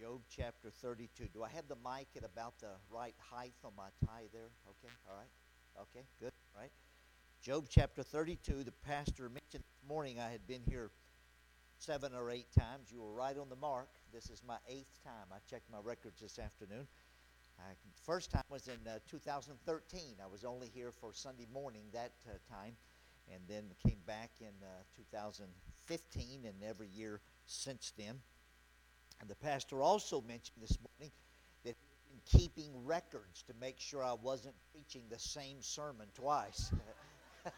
Job chapter 32. Do I have the mic at about the right height on my tie there? Okay, all right. Okay, good, all right. Job chapter 32, the pastor mentioned this morning I had been here seven or eight times. You were right on the mark. This is my eighth time. I checked my records this afternoon. I, first time was in uh, 2013. I was only here for Sunday morning that uh, time, and then came back in uh, 2015 and every year since then. And the pastor also mentioned this morning that in keeping records to make sure I wasn't preaching the same sermon twice.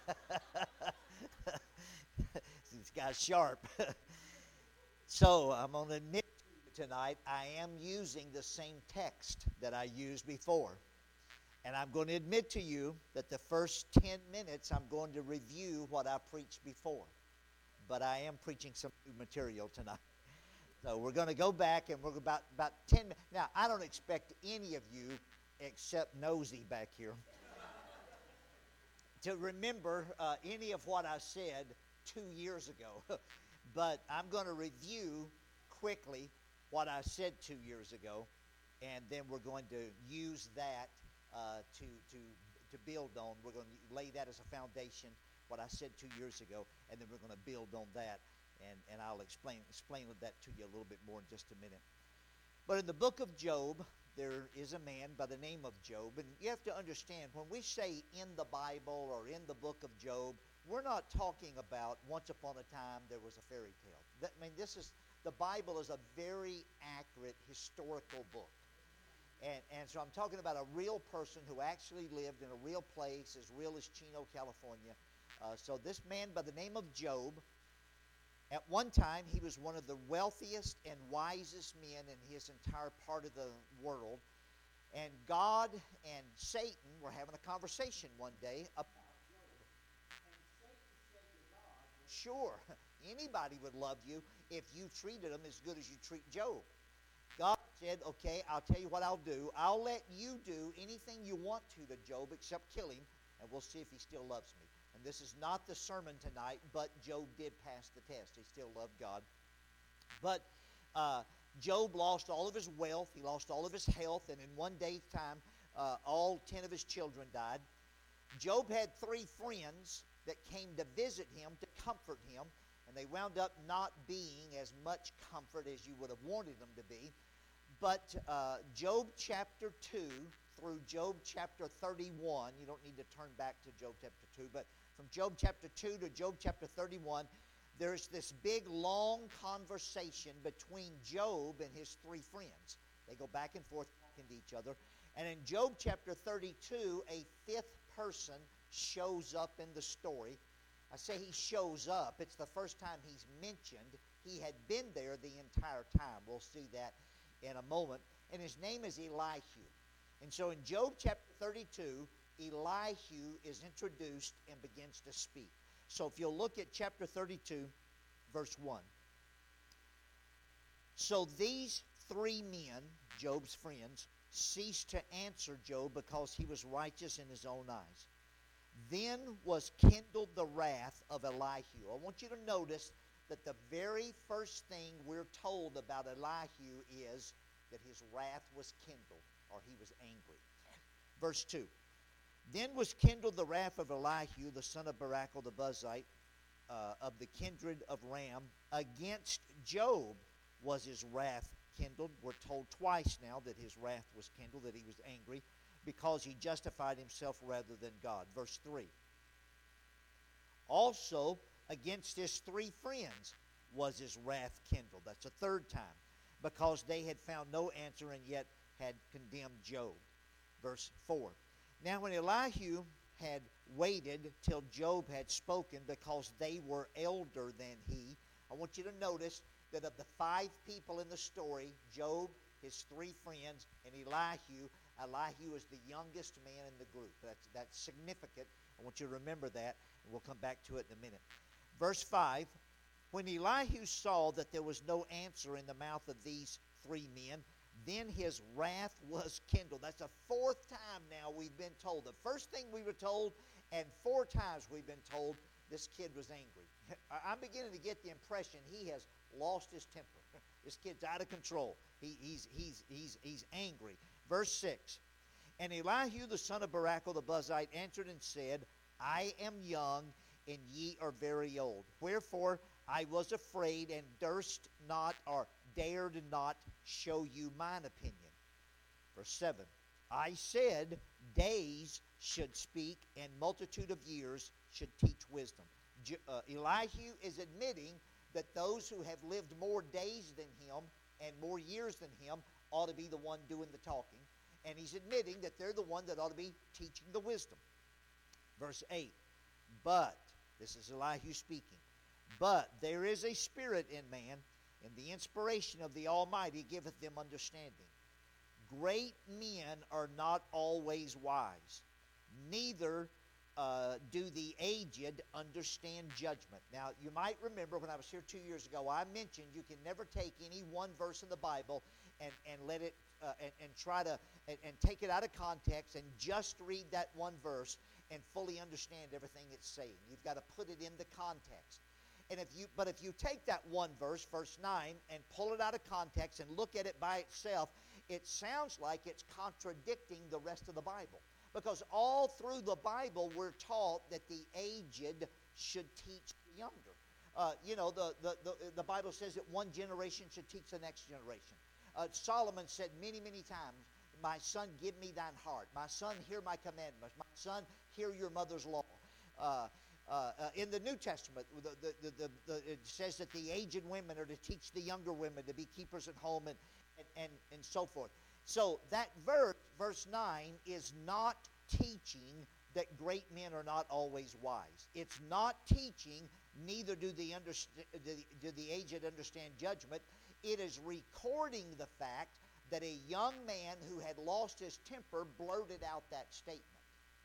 this guy's sharp. so I'm going to admit tonight I am using the same text that I used before. And I'm going to admit to you that the first 10 minutes I'm going to review what I preached before. But I am preaching some new material tonight. So we're going to go back and we're about about ten. minutes. Now I don't expect any of you, except Nosy back here, to remember uh, any of what I said two years ago. but I'm going to review quickly what I said two years ago, and then we're going to use that uh, to to to build on. We're going to lay that as a foundation. What I said two years ago, and then we're going to build on that and, and I'll explain, explain that to you a little bit more in just a minute. But in the book of Job, there is a man by the name of Job. And you have to understand, when we say in the Bible or in the book of Job, we're not talking about once upon a time there was a fairy tale. That, I mean, this is, the Bible is a very accurate historical book. And, and so I'm talking about a real person who actually lived in a real place, as real as Chino, California. Uh, so this man by the name of Job, at one time, he was one of the wealthiest and wisest men in his entire part of the world. And God and Satan were having a conversation one day about Sure, anybody would love you if you treated them as good as you treat Job. God said, Okay, I'll tell you what I'll do. I'll let you do anything you want to to Job except kill him, and we'll see if he still loves me. This is not the sermon tonight, but Job did pass the test. He still loved God. But uh, Job lost all of his wealth, he lost all of his health, and in one day's time, uh, all 10 of his children died. Job had three friends that came to visit him to comfort him, and they wound up not being as much comfort as you would have wanted them to be. But uh, Job chapter 2 through Job chapter 31, you don't need to turn back to Job chapter 2, but from Job chapter 2 to Job chapter 31, there's this big, long conversation between Job and his three friends. They go back and forth talking to each other. And in Job chapter 32, a fifth person shows up in the story. I say he shows up. It's the first time he's mentioned. He had been there the entire time. We'll see that in a moment. And his name is Elihu. And so in Job chapter 32, Elihu is introduced and begins to speak. So if you'll look at chapter 32, verse 1. So these three men, Job's friends, ceased to answer Job because he was righteous in his own eyes. Then was kindled the wrath of Elihu. I want you to notice that the very first thing we're told about Elihu is that his wrath was kindled or he was angry. Verse 2 then was kindled the wrath of Elihu, the son of Barachel the Buzite, uh, of the kindred of Ram. Against Job was his wrath kindled. We're told twice now that his wrath was kindled, that he was angry, because he justified himself rather than God. Verse 3. Also, against his three friends was his wrath kindled. That's a third time, because they had found no answer and yet had condemned Job. Verse 4. Now, when Elihu had waited till Job had spoken because they were elder than he, I want you to notice that of the five people in the story, Job, his three friends, and Elihu, Elihu is the youngest man in the group. That's, that's significant. I want you to remember that, and we'll come back to it in a minute. Verse 5 When Elihu saw that there was no answer in the mouth of these three men, then his wrath was kindled. That's the fourth time now we've been told. The first thing we were told, and four times we've been told this kid was angry. I'm beginning to get the impression he has lost his temper. This kid's out of control. He, he's, he's, he's, he's angry. Verse 6 And Elihu the son of Barachel the Buzite answered and said, I am young, and ye are very old. Wherefore I was afraid and durst not or dared not show you mine opinion. Verse 7 I said, Days should speak, and multitude of years should teach wisdom. Uh, Elihu is admitting that those who have lived more days than him and more years than him ought to be the one doing the talking. And he's admitting that they're the one that ought to be teaching the wisdom. Verse 8 But, this is Elihu speaking, but there is a spirit in man, and the inspiration of the Almighty giveth them understanding. Great men are not always wise, neither uh, do the aged understand judgment. Now, you might remember when I was here two years ago, I mentioned you can never take any one verse in the Bible and, and let it uh, and, and try to and, and take it out of context and just read that one verse and fully understand everything it's saying. You've got to put it in the context. And if you but if you take that one verse, verse 9, and pull it out of context and look at it by itself, it sounds like it's contradicting the rest of the Bible. Because all through the Bible, we're taught that the aged should teach the younger. Uh, you know, the, the, the, the, Bible says that one generation should teach the next generation. Uh, Solomon said many, many times, My son, give me thine heart. My son, hear my commandments. My son, hear your mother's law. Uh, uh, uh in the New Testament, the, the, the, it says that the aged women are to teach the younger women to be keepers at home and, and, and, and so forth. So that verse, verse 9, is not teaching that great men are not always wise. It's not teaching, neither do the, underst- do the aged understand judgment. It is recording the fact that a young man who had lost his temper blurted out that statement.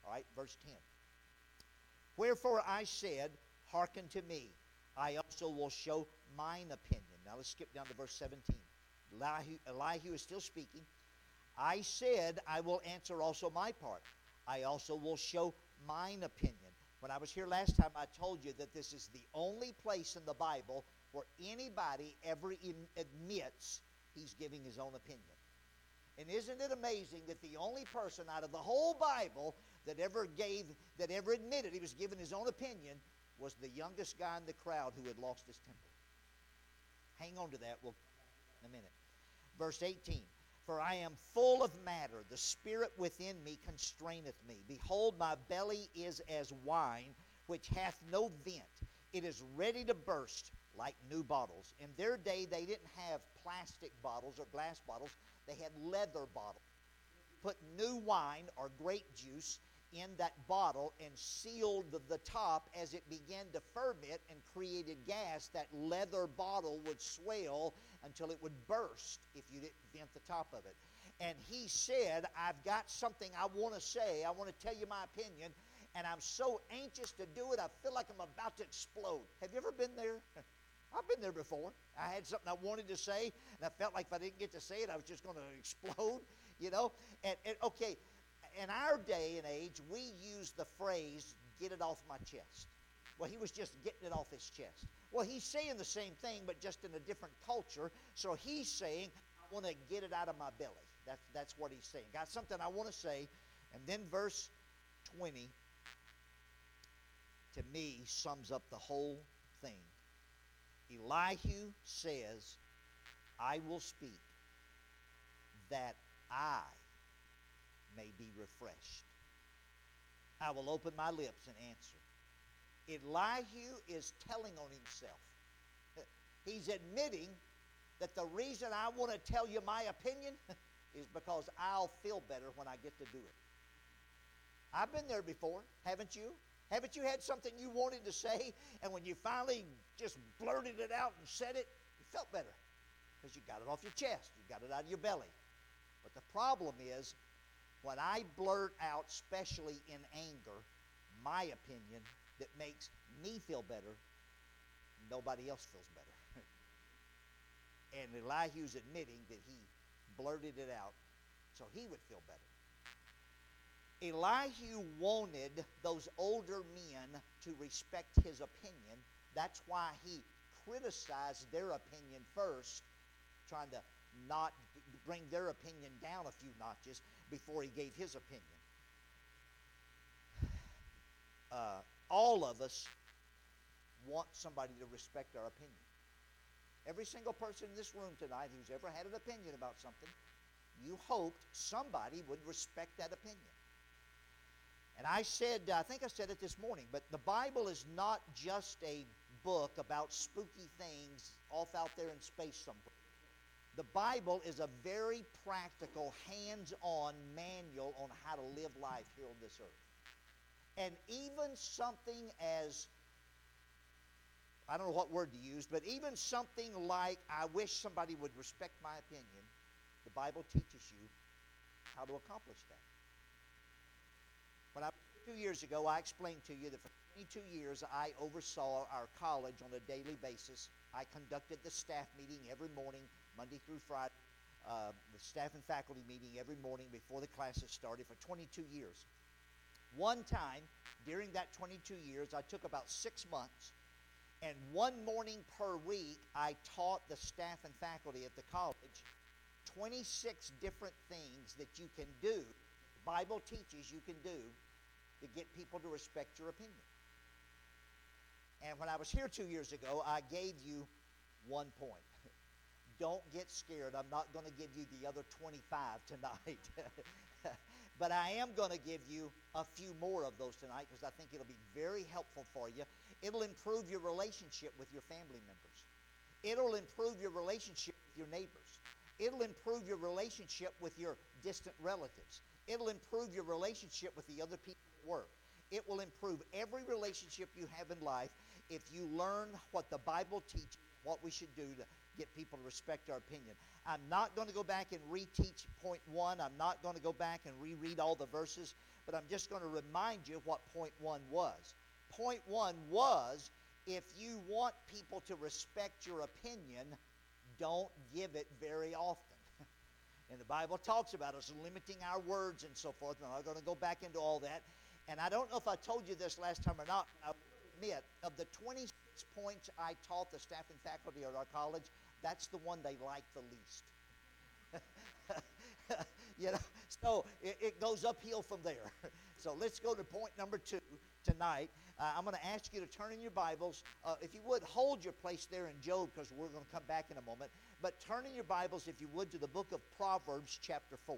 All right, verse 10. Wherefore I said, Hearken to me. I also will show mine opinion. Now let's skip down to verse 17. Elihu, Elihu is still speaking. I said, I will answer also my part. I also will show mine opinion. When I was here last time, I told you that this is the only place in the Bible where anybody ever admits he's giving his own opinion. And isn't it amazing that the only person out of the whole Bible that ever gave, that ever admitted he was giving his own opinion was the youngest guy in the crowd who had lost his temper? Hang on to that. We'll in a minute. Verse 18. For I am full of matter, the spirit within me constraineth me. Behold, my belly is as wine, which hath no vent. It is ready to burst like new bottles. In their day, they didn't have plastic bottles or glass bottles, they had leather bottles. Put new wine or grape juice in that bottle and sealed the top as it began to ferment and created gas, that leather bottle would swell until it would burst if you didn't vent the top of it. And he said, I've got something I want to say. I want to tell you my opinion. And I'm so anxious to do it, I feel like I'm about to explode. Have you ever been there? I've been there before. I had something I wanted to say, and I felt like if I didn't get to say it, I was just going to explode, you know? And, and okay, in our day and age, we use the phrase, get it off my chest. Well, he was just getting it off his chest. Well, he's saying the same thing, but just in a different culture. So he's saying, I want to get it out of my belly. That's, that's what he's saying. Got something I want to say. And then verse 20, to me, sums up the whole thing. Elihu says, I will speak that I may be refreshed. I will open my lips and answer. Elihu is telling on himself. He's admitting that the reason I want to tell you my opinion is because I'll feel better when I get to do it. I've been there before, haven't you? Haven't you had something you wanted to say, and when you finally just blurted it out and said it, you felt better because you got it off your chest, you got it out of your belly. But the problem is, when I blurt out, especially in anger, my opinion that makes me feel better, nobody else feels better. and Elihu's admitting that he blurted it out so he would feel better. Elihu wanted those older men to respect his opinion. That's why he criticized their opinion first trying to not bring their opinion down a few notches before he gave his opinion. Uh, all of us want somebody to respect our opinion. Every single person in this room tonight who's ever had an opinion about something, you hoped somebody would respect that opinion. And I said, I think I said it this morning, but the Bible is not just a book about spooky things off out there in space somewhere. The Bible is a very practical, hands on manual on how to live life here on this earth. And even something as I don't know what word to use, but even something like, I wish somebody would respect my opinion, the Bible teaches you how to accomplish that. When I, two years ago, I explained to you that for 22 years I oversaw our college on a daily basis. I conducted the staff meeting every morning, Monday through Friday, uh, the staff and faculty meeting every morning before the classes started for 22 years. One time during that 22 years, I took about six months and one morning per week, I taught the staff and faculty at the college 26 different things that you can do, Bible teaches you can do, to get people to respect your opinion. And when I was here two years ago, I gave you one point. Don't get scared. I'm not going to give you the other 25 tonight. but I am going to give you a few more of those tonight because I think it'll be very helpful for you It'll improve your relationship with your family members. It'll improve your relationship with your neighbors. It'll improve your relationship with your distant relatives. It'll improve your relationship with the other people at work. It will improve every relationship you have in life if you learn what the Bible teaches, what we should do to get people to respect our opinion. I'm not going to go back and reteach point one. I'm not going to go back and reread all the verses, but I'm just going to remind you what point one was point one was if you want people to respect your opinion, don't give it very often. and the Bible talks about us limiting our words and so forth. I'm not going to go back into all that. And I don't know if I told you this last time or not. I admit, of the 26 points I taught the staff and faculty at our college, that's the one they like the least. you know, so it, it goes uphill from there. so let's go to point number two tonight. Uh, I'm going to ask you to turn in your Bibles. Uh, if you would, hold your place there in Job because we're going to come back in a moment. But turn in your Bibles, if you would, to the book of Proverbs, chapter 4.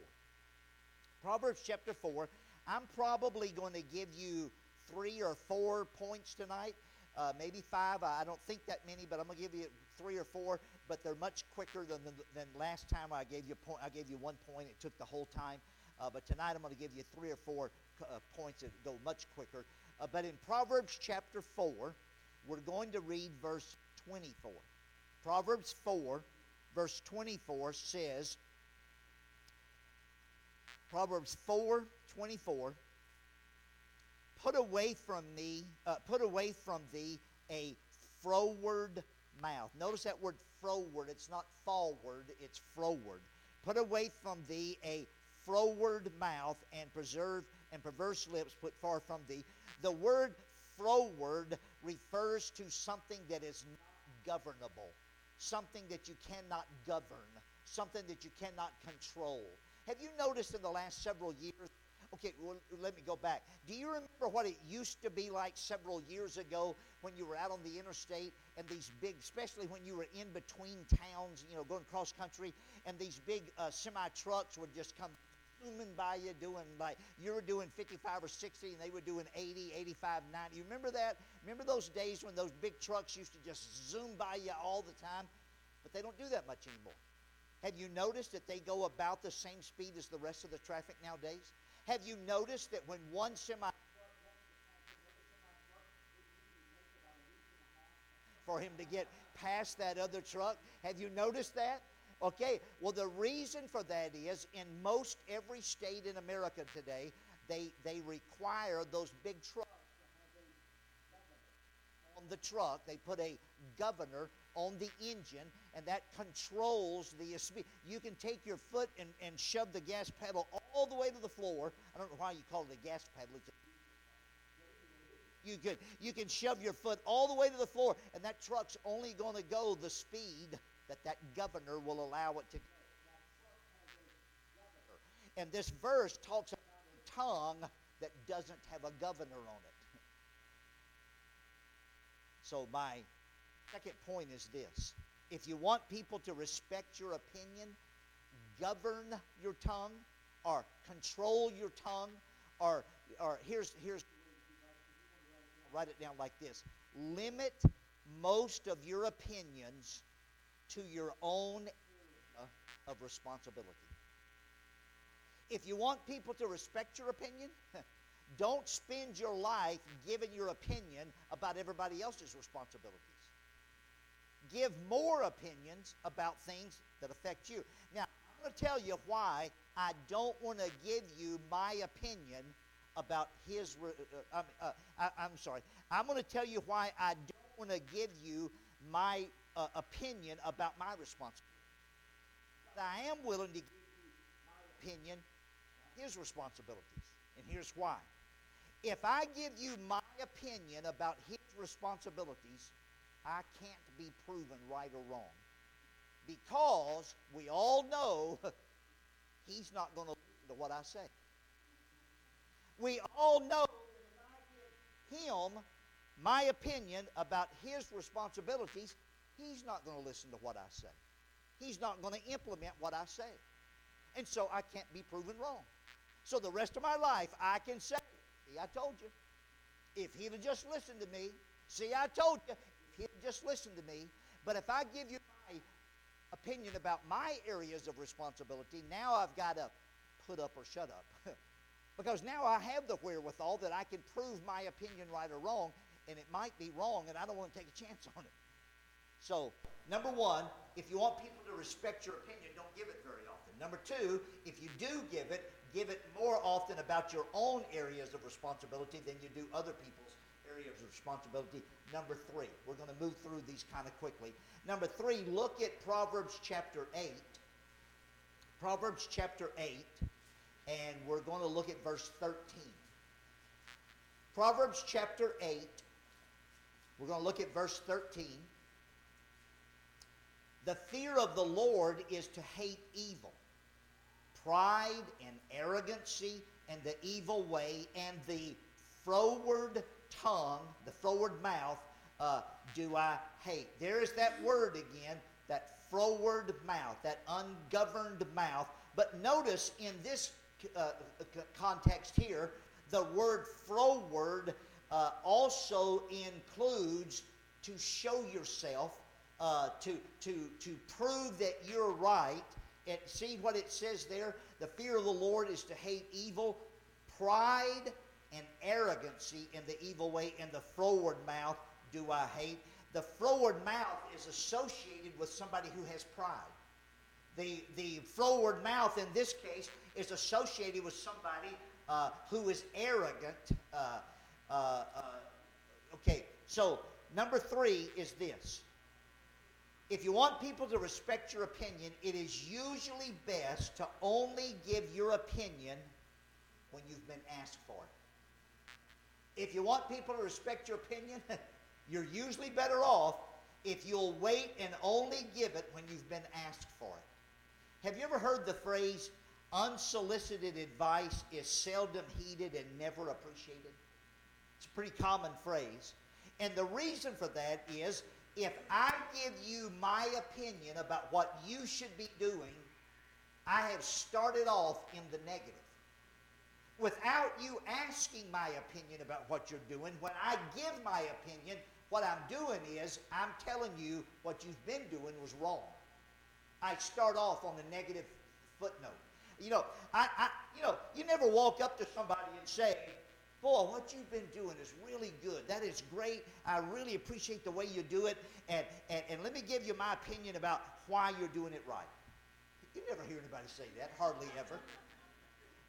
Proverbs, chapter 4. I'm probably going to give you three or four points tonight. Uh, maybe five. I don't think that many, but I'm going to give you three or four. But they're much quicker than, than, than last time I gave you point. I gave you one point. It took the whole time. Uh, but tonight I'm going to give you three or four uh, points that go much quicker. Uh, but in Proverbs chapter 4, we're going to read verse 24. Proverbs 4, verse 24 says, Proverbs 4, 24, put away from me, uh, put away from thee a froward mouth. Notice that word froward. It's not forward, it's froward. Put away from thee a froward mouth and preserve and perverse lips put far from thee. The word froward refers to something that is not governable, something that you cannot govern, something that you cannot control. Have you noticed in the last several years? Okay, well, let me go back. Do you remember what it used to be like several years ago when you were out on the interstate and these big, especially when you were in between towns, you know, going cross country, and these big uh, semi trucks would just come zooming by you doing like you were doing 55 or 60 and they were doing 80 85 90 you remember that? Remember those days when those big trucks used to just zoom by you all the time? But they don't do that much anymore have you noticed that they go about the same speed as the rest of the traffic nowadays? Have you noticed that when one semi for him to get past that other truck. Have you noticed that? Okay, well, the reason for that is in most every state in America today, they, they require those big trucks on the truck. They put a governor on the engine, and that controls the speed. You can take your foot and, and shove the gas pedal all the way to the floor. I don't know why you call it a gas pedal. It's you can, you can shove your foot all the way to the floor, and that truck's only going to go the speed that that governor will allow it to go. and this verse talks about a tongue that doesn't have a governor on it. So, my second point is this if you want people to respect your opinion, govern your tongue or control your tongue or, or here's, here's, write it down like this limit most of your opinions to your own area of responsibility. If you want people to respect your opinion, don't spend your life giving your opinion about everybody else's responsibilities. Give more opinions about things that affect you. Now, I'm going to tell you why I don't want to give you my opinion about his. Uh, uh, uh, I, am sorry. I'm going to tell you why I don't want to give you my uh, opinion about my responsibility. I am willing to give you my opinion his responsibilities. And here's why. If I give you my opinion about his responsibilities, I can't be proven right or wrong. Because we all know he's not going to listen to what I say. We all know that if I give him my opinion about his responsibilities, he's not going to listen to what I say. He's not going to implement what I say. And so I can't be proven wrong. So the rest of my life, I can say, see, I told you. If he'd have just listened to me, see, I told you, just listen to me. But if I give you my opinion about my areas of responsibility, now I've got to put up or shut up. because now I have the wherewithal that I can prove my opinion right or wrong, and it might be wrong, and I don't want to take a chance on it. So, number one, if you want people to respect your opinion, don't give it very often. Number two, if you do give it, give it more often about your own areas of responsibility than you do other people's of responsibility. Number three, we're going to move through these kind of quickly. Number three, look at Proverbs chapter 8. Proverbs chapter 8, and we're going to look at verse 13. Proverbs chapter 8, we're going to look at verse 13. The fear of the Lord is to hate evil pride and arrogancy and the evil way and the froward tongue, the froward mouth, uh, do I hate. There is that word again, that froward mouth, that ungoverned mouth. But notice in this uh, context here, the word froward uh, also includes to show yourself, uh, to, to, to prove that you're right, and see what it says there? The fear of the Lord is to hate evil, pride and arrogancy in the evil way, and the froward mouth do I hate. The froward mouth is associated with somebody who has pride. The, the froward mouth in this case is associated with somebody uh, who is arrogant. Uh, uh, uh okay, so number three is this if you want people to respect your opinion, it is usually best to only give your opinion when you've been asked for it. If you want people to respect your opinion, you're usually better off if you'll wait and only give it when you've been asked for it. Have you ever heard the phrase, unsolicited advice is seldom heeded and never appreciated? It's a pretty common phrase. And the reason for that is if I give you my opinion about what you should be doing, I have started off in the negative. Without you asking my opinion about what you're doing, when I give my opinion, what I'm doing is I'm telling you what you've been doing was wrong. I start off on the negative footnote. You know, I, I you know, you never walk up to somebody and say, Boy, what you've been doing is really good. That is great. I really appreciate the way you do it. And, and, and let me give you my opinion about why you're doing it right. You never hear anybody say that, hardly ever.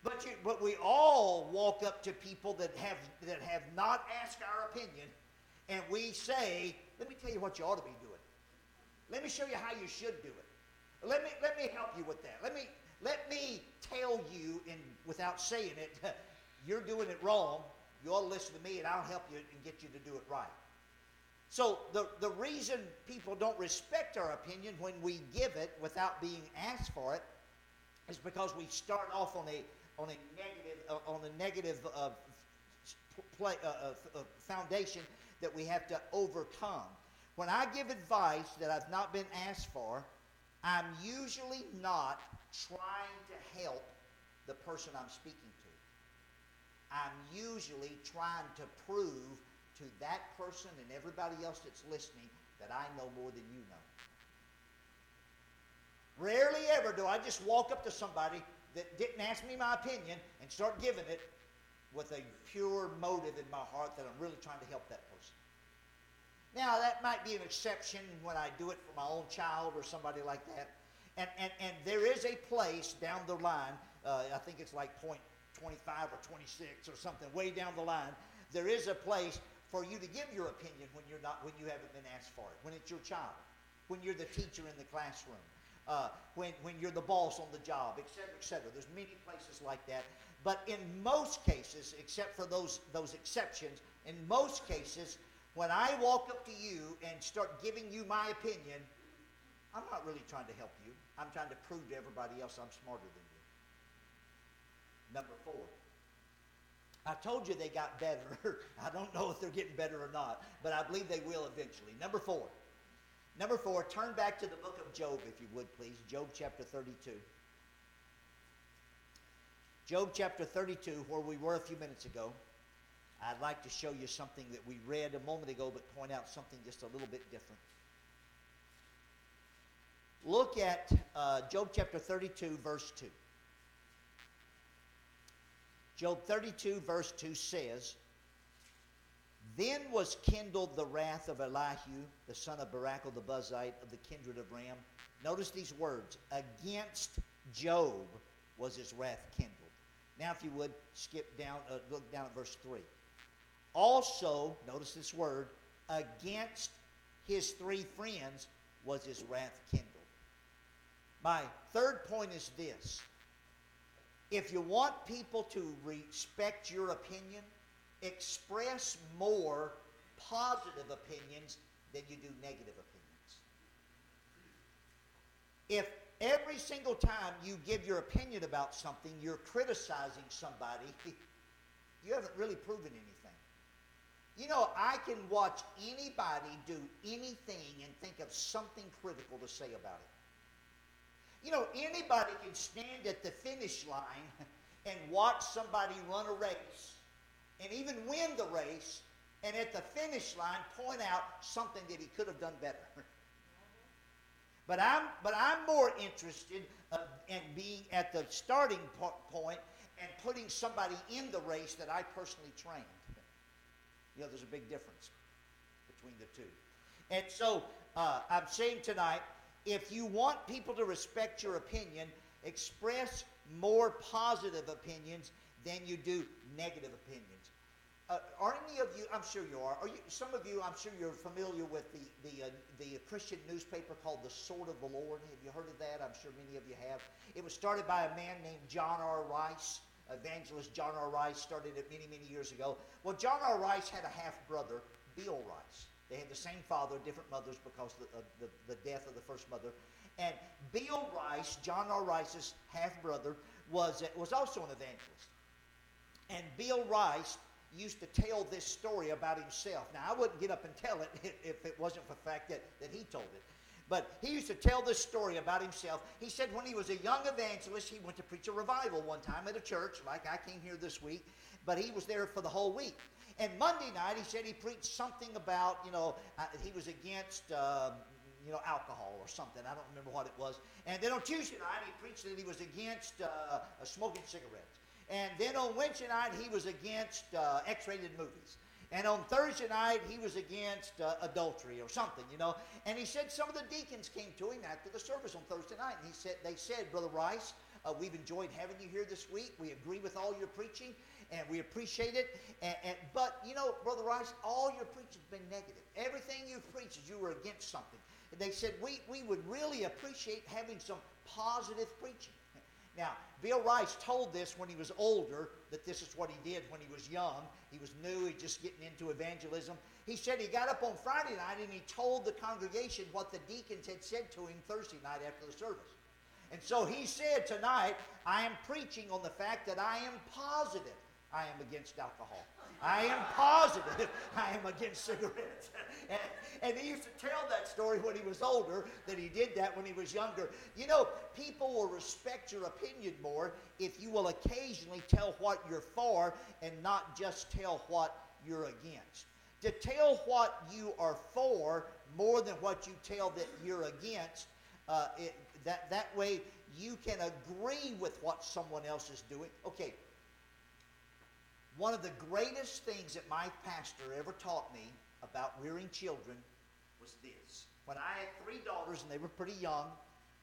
But, you, but we all walk up to people that have, that have not asked our opinion, and we say, let me tell you what you ought to be doing. Let me show you how you should do it. Let me, let me help you with that. Let me, let me tell you, in, without saying it, you're doing it wrong. You ought to listen to me, and I'll help you and get you to do it right. So the, the reason people don't respect our opinion when we give it without being asked for it is because we start off on a on a negative uh, on a negative uh, play, uh, uh, foundation that we have to overcome. When I give advice that I've not been asked for, I'm usually not trying to help the person I'm speaking to. I'm usually trying to prove to that person and everybody else that's listening that I know more than you know. Rarely ever do I just walk up to somebody that didn't ask me my opinion and start giving it with a pure motive in my heart that I'm really trying to help that person. Now, that might be an exception when I do it for my own child or somebody like that. And, and, and there is a place down the line, uh, I think it's like point 25 or 26 or something, way down the line. There is a place for you to give your opinion when you're not when you haven't been asked for it. When it's your child, when you're the teacher in the classroom, uh, when when you're the boss on the job, etc., etc. There's many places like that. But in most cases, except for those those exceptions, in most cases, when I walk up to you and start giving you my opinion, I'm not really trying to help you. I'm trying to prove to everybody else I'm smarter than you. Number four. I told you they got better. I don't know if they're getting better or not, but I believe they will eventually. Number four. Number four, turn back to the book of Job, if you would, please. Job chapter 32. Job chapter 32, where we were a few minutes ago. I'd like to show you something that we read a moment ago, but point out something just a little bit different. Look at uh, Job chapter 32, verse 2. Job 32, verse 2 says, Then was kindled the wrath of Elihu, the son of Barachel the Buzite of the kindred of Ram. Notice these words against Job was his wrath kindled. Now, if you would, skip down, uh, look down at verse 3. Also, notice this word, against his three friends was his wrath kindled. My third point is this if you want people to respect your opinion, express more positive opinions than you do negative opinions. If every single time you give your opinion about something, you're criticizing somebody, you haven't really proven anything. You know, I can watch anybody do anything and think of something critical to say about it. You know, anybody can stand at the finish line and watch somebody run a race and even win the race and at the finish line point out something that he could have done better. but I'm but I'm more interested uh, in being at the starting point and putting somebody in the race that I personally trained. You know, there's a big difference between the two. And so uh, I'm saying tonight if you want people to respect your opinion, express more positive opinions than you do negative opinions. Uh, are any of you? I'm sure you are. Are you? Some of you, I'm sure you're familiar with the the uh, the Christian newspaper called the Sword of the Lord. Have you heard of that? I'm sure many of you have. It was started by a man named John R. Rice. Evangelist John R. Rice started it many many years ago. Well, John R. Rice had a half brother, Bill Rice. They had the same father, different mothers because of the, the, the death of the first mother. And Bill Rice, John R. Rice's half brother, was, was also an evangelist. And Bill Rice used to tell this story about himself. Now, I wouldn't get up and tell it if it wasn't for the fact that, that he told it. But he used to tell this story about himself. He said when he was a young evangelist, he went to preach a revival one time at a church, like I came here this week, but he was there for the whole week. And Monday night, he said he preached something about, you know, uh, he was against, uh, you know, alcohol or something. I don't remember what it was. And then on Tuesday night, he preached that he was against uh, smoking cigarettes. And then on Wednesday night, he was against uh, X-rated movies. And on Thursday night, he was against uh, adultery or something, you know. And he said some of the deacons came to him after the service on Thursday night, and he said, they said, Brother Rice, uh, we've enjoyed having you here this week. We agree with all your preaching, and we appreciate it. And, and, but, you know, Brother Rice, all your preaching has been negative. Everything you've preached you were against something. And they said, we, we would really appreciate having some positive preaching. Now, Bill Rice told this when he was older, that this is what he did when he was young. He was new, he just getting into evangelism. He said he got up on Friday night and he told the congregation what the deacons had said to him Thursday night after the service. And so he said tonight, I am preaching on the fact that I am positive I am against alcohol. I am positive I am against cigarettes. And, he used to tell that story when he was older, that he did that when he was younger. You know, people will respect your opinion more if you will occasionally tell what you're for and not just tell what you're against. To tell what you are for more than what you tell that you're against, uh, it, that, that way you can agree with what someone else is doing. Okay, one of the greatest things that my pastor ever taught me about rearing children was this. When I had three daughters and they were pretty young,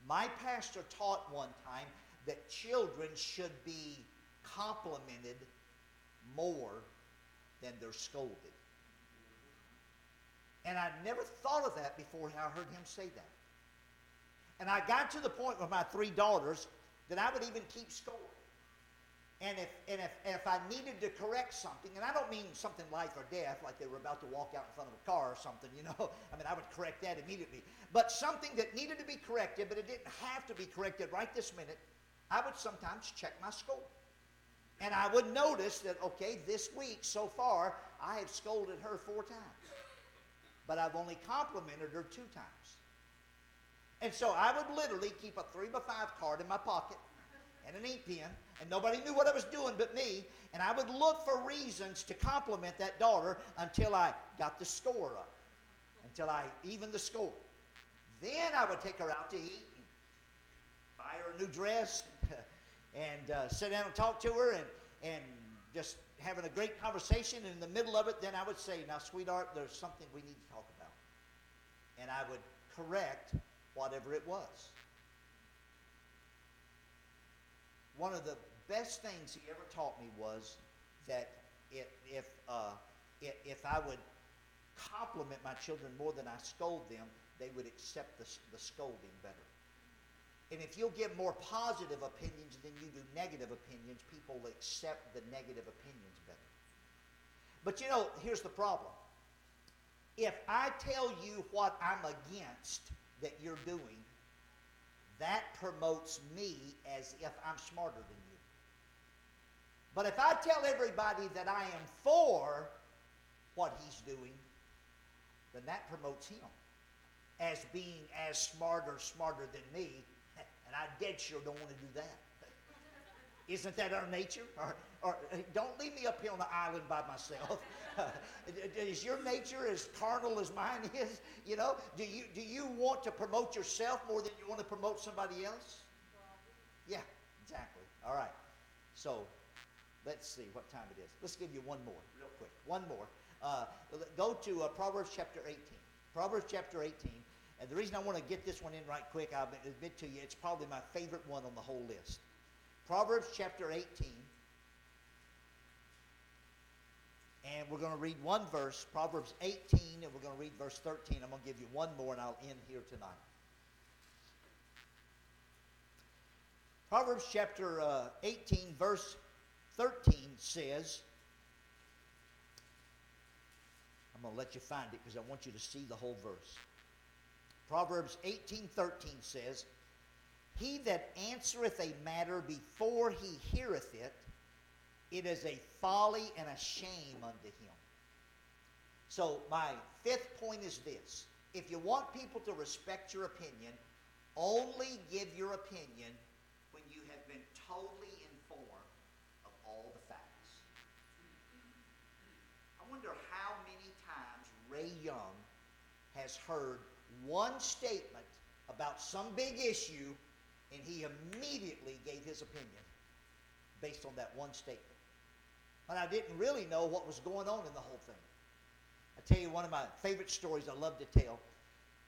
my pastor taught one time that children should be complimented more than they're scolded. And I never thought of that before I heard him say that. And I got to the point with my three daughters that I would even keep score. And if, and if, and if I needed to correct something, and I don't mean something life or death, like they were about to walk out in front of a car or something, you know, I mean, I would correct that immediately. But something that needed to be corrected, but it didn't have to be corrected right this minute, I would sometimes check my score. And I would notice that, okay, this week so far, I have scolded her four times. But I've only complimented her two times. And so I would literally keep a three by five card in my pocket and an ink pen and nobody knew what I was doing but me. And I would look for reasons to compliment that daughter until I got the score up, until I evened the score. Then I would take her out to eat, buy her a new dress, and uh, sit down and talk to her, and, and just having a great conversation. And in the middle of it, then I would say, Now, sweetheart, there's something we need to talk about. And I would correct whatever it was. One of the best things he ever taught me was that if, if, uh, if, if I would compliment my children more than I scold them, they would accept the, the scolding better. And if you'll give more positive opinions than you do negative opinions, people accept the negative opinions better. But you know, here's the problem. If I tell you what I'm against that you're doing, that promotes me as if I'm smarter than you. But if I tell everybody that I am for what he's doing, then that promotes him as being as smart or smarter than me, and I dead sure don't want to do that. Isn't that our nature? Or, or don't leave me up here on the island by myself. is your nature as carnal as mine is? You know, do you do you want to promote yourself more than you want to promote somebody else? Yeah, exactly. All right. So let's see what time it is. Let's give you one more, real quick. One more. Uh, go to uh, Proverbs chapter 18. Proverbs chapter 18. And the reason I want to get this one in right quick, I'll admit to you, it's probably my favorite one on the whole list. Proverbs chapter 18. And we're going to read one verse, Proverbs 18, and we're going to read verse 13. I'm going to give you one more, and I'll end here tonight. Proverbs chapter uh, 18, verse 13 says, I'm going to let you find it because I want you to see the whole verse. Proverbs 18:13 says, "He that answereth a matter before he heareth it, it is a folly and a shame unto him. So, my fifth point is this if you want people to respect your opinion, only give your opinion when you have been totally informed of all the facts. I wonder how many times Ray Young has heard one statement about some big issue and he immediately gave his opinion based on that one statement when I didn't really know what was going on in the whole thing. I tell you one of my favorite stories I love to tell.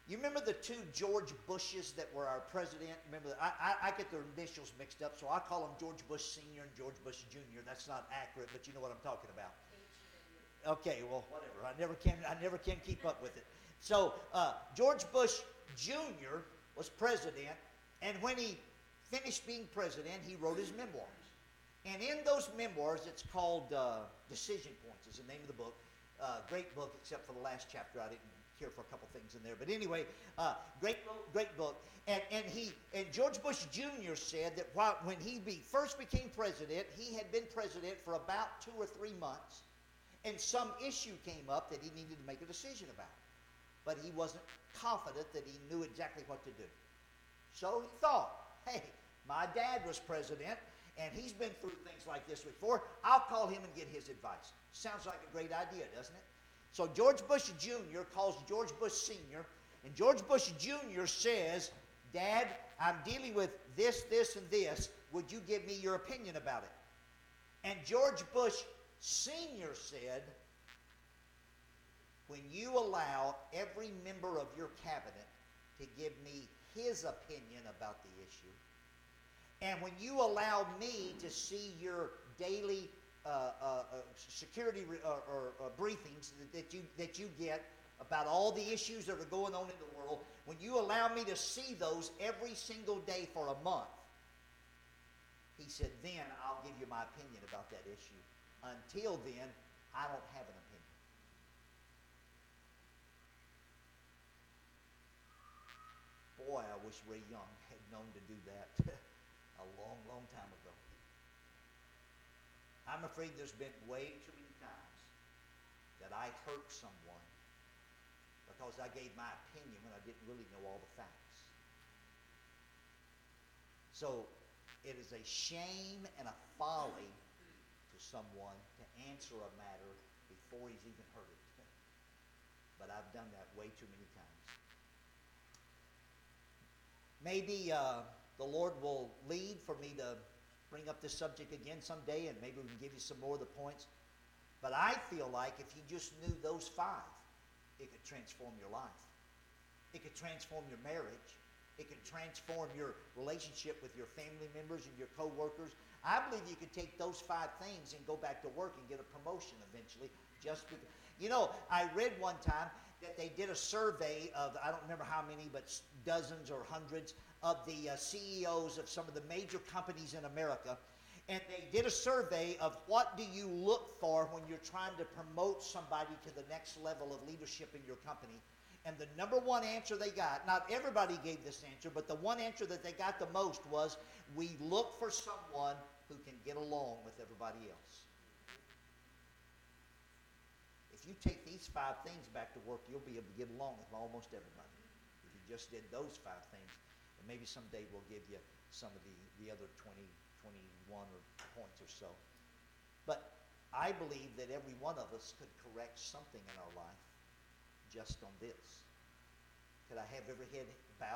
You remember the two George Bushes that were our president? Remember, I, I, I, get their initials mixed up, so I call them George Bush Sr. and George Bush Jr. That's not accurate, but you know what I'm talking about. Okay, well, whatever. I never can, I never can keep up with it. So uh, George Bush Jr. was president, and when he finished being president, he wrote his memoirs. And in those memoirs, it's called uh, Decision Points, is the name of the book. Uh, great book, except for the last chapter. I didn't care for a couple things in there. But anyway, uh, great, great book. And, and, he, and George Bush Jr. said that while, when he be, first became president, he had been president for about two or three months. And some issue came up that he needed to make a decision about. But he wasn't confident that he knew exactly what to do. So he thought, hey, my dad was president, and he's been through things like this before. I'll call him and get his advice. Sounds like a great idea, doesn't it? So George Bush Jr. calls George Bush Sr., and George Bush Jr. says, Dad, I'm dealing with this, this, and this. Would you give me your opinion about it? And George Bush Sr. said, when you allow every member of your cabinet to give me his opinion about the issue, and when you allow me to see your daily uh, uh, uh, security re- or, or briefings that, that, you, that you get about all the issues that are going on in the world, when you allow me to see those every single day for a month, he said, then I'll give you my opinion about that issue. Until then, I don't have an opinion. Boy, I wish Ray Young had known to do that a long, long time ago. I'm afraid there's been way too many times that I hurt someone because I gave my opinion when I didn't really know all the facts. So it is a shame and a folly someone to answer a matter before he's even heard it. But I've done that way too many times. Maybe uh, the Lord will lead for me to bring up this subject again someday, and maybe we can give you some more of the points. But I feel like if you just knew those five, it could transform your life. It could transform your marriage. It could transform your relationship with your family members and your coworkers. I believe you could take those five things and go back to work and get a promotion eventually. Just because. You know, I read one time that they did a survey of I don't remember how many, but dozens or hundreds of the uh, CEOs of some of the major companies in America. And they did a survey of what do you look for when you're trying to promote somebody to the next level of leadership in your company. And the number one answer they got, not everybody gave this answer, but the one answer that they got the most was we look for someone who can get along with everybody else. If you take these five things back to work, you'll be able to get along with almost everybody. If you just did those five things. And maybe someday we'll give you some of the, the other 20, 21 or points or so. But I believe that every one of us could correct something in our life just on this. Could I have every head bowed?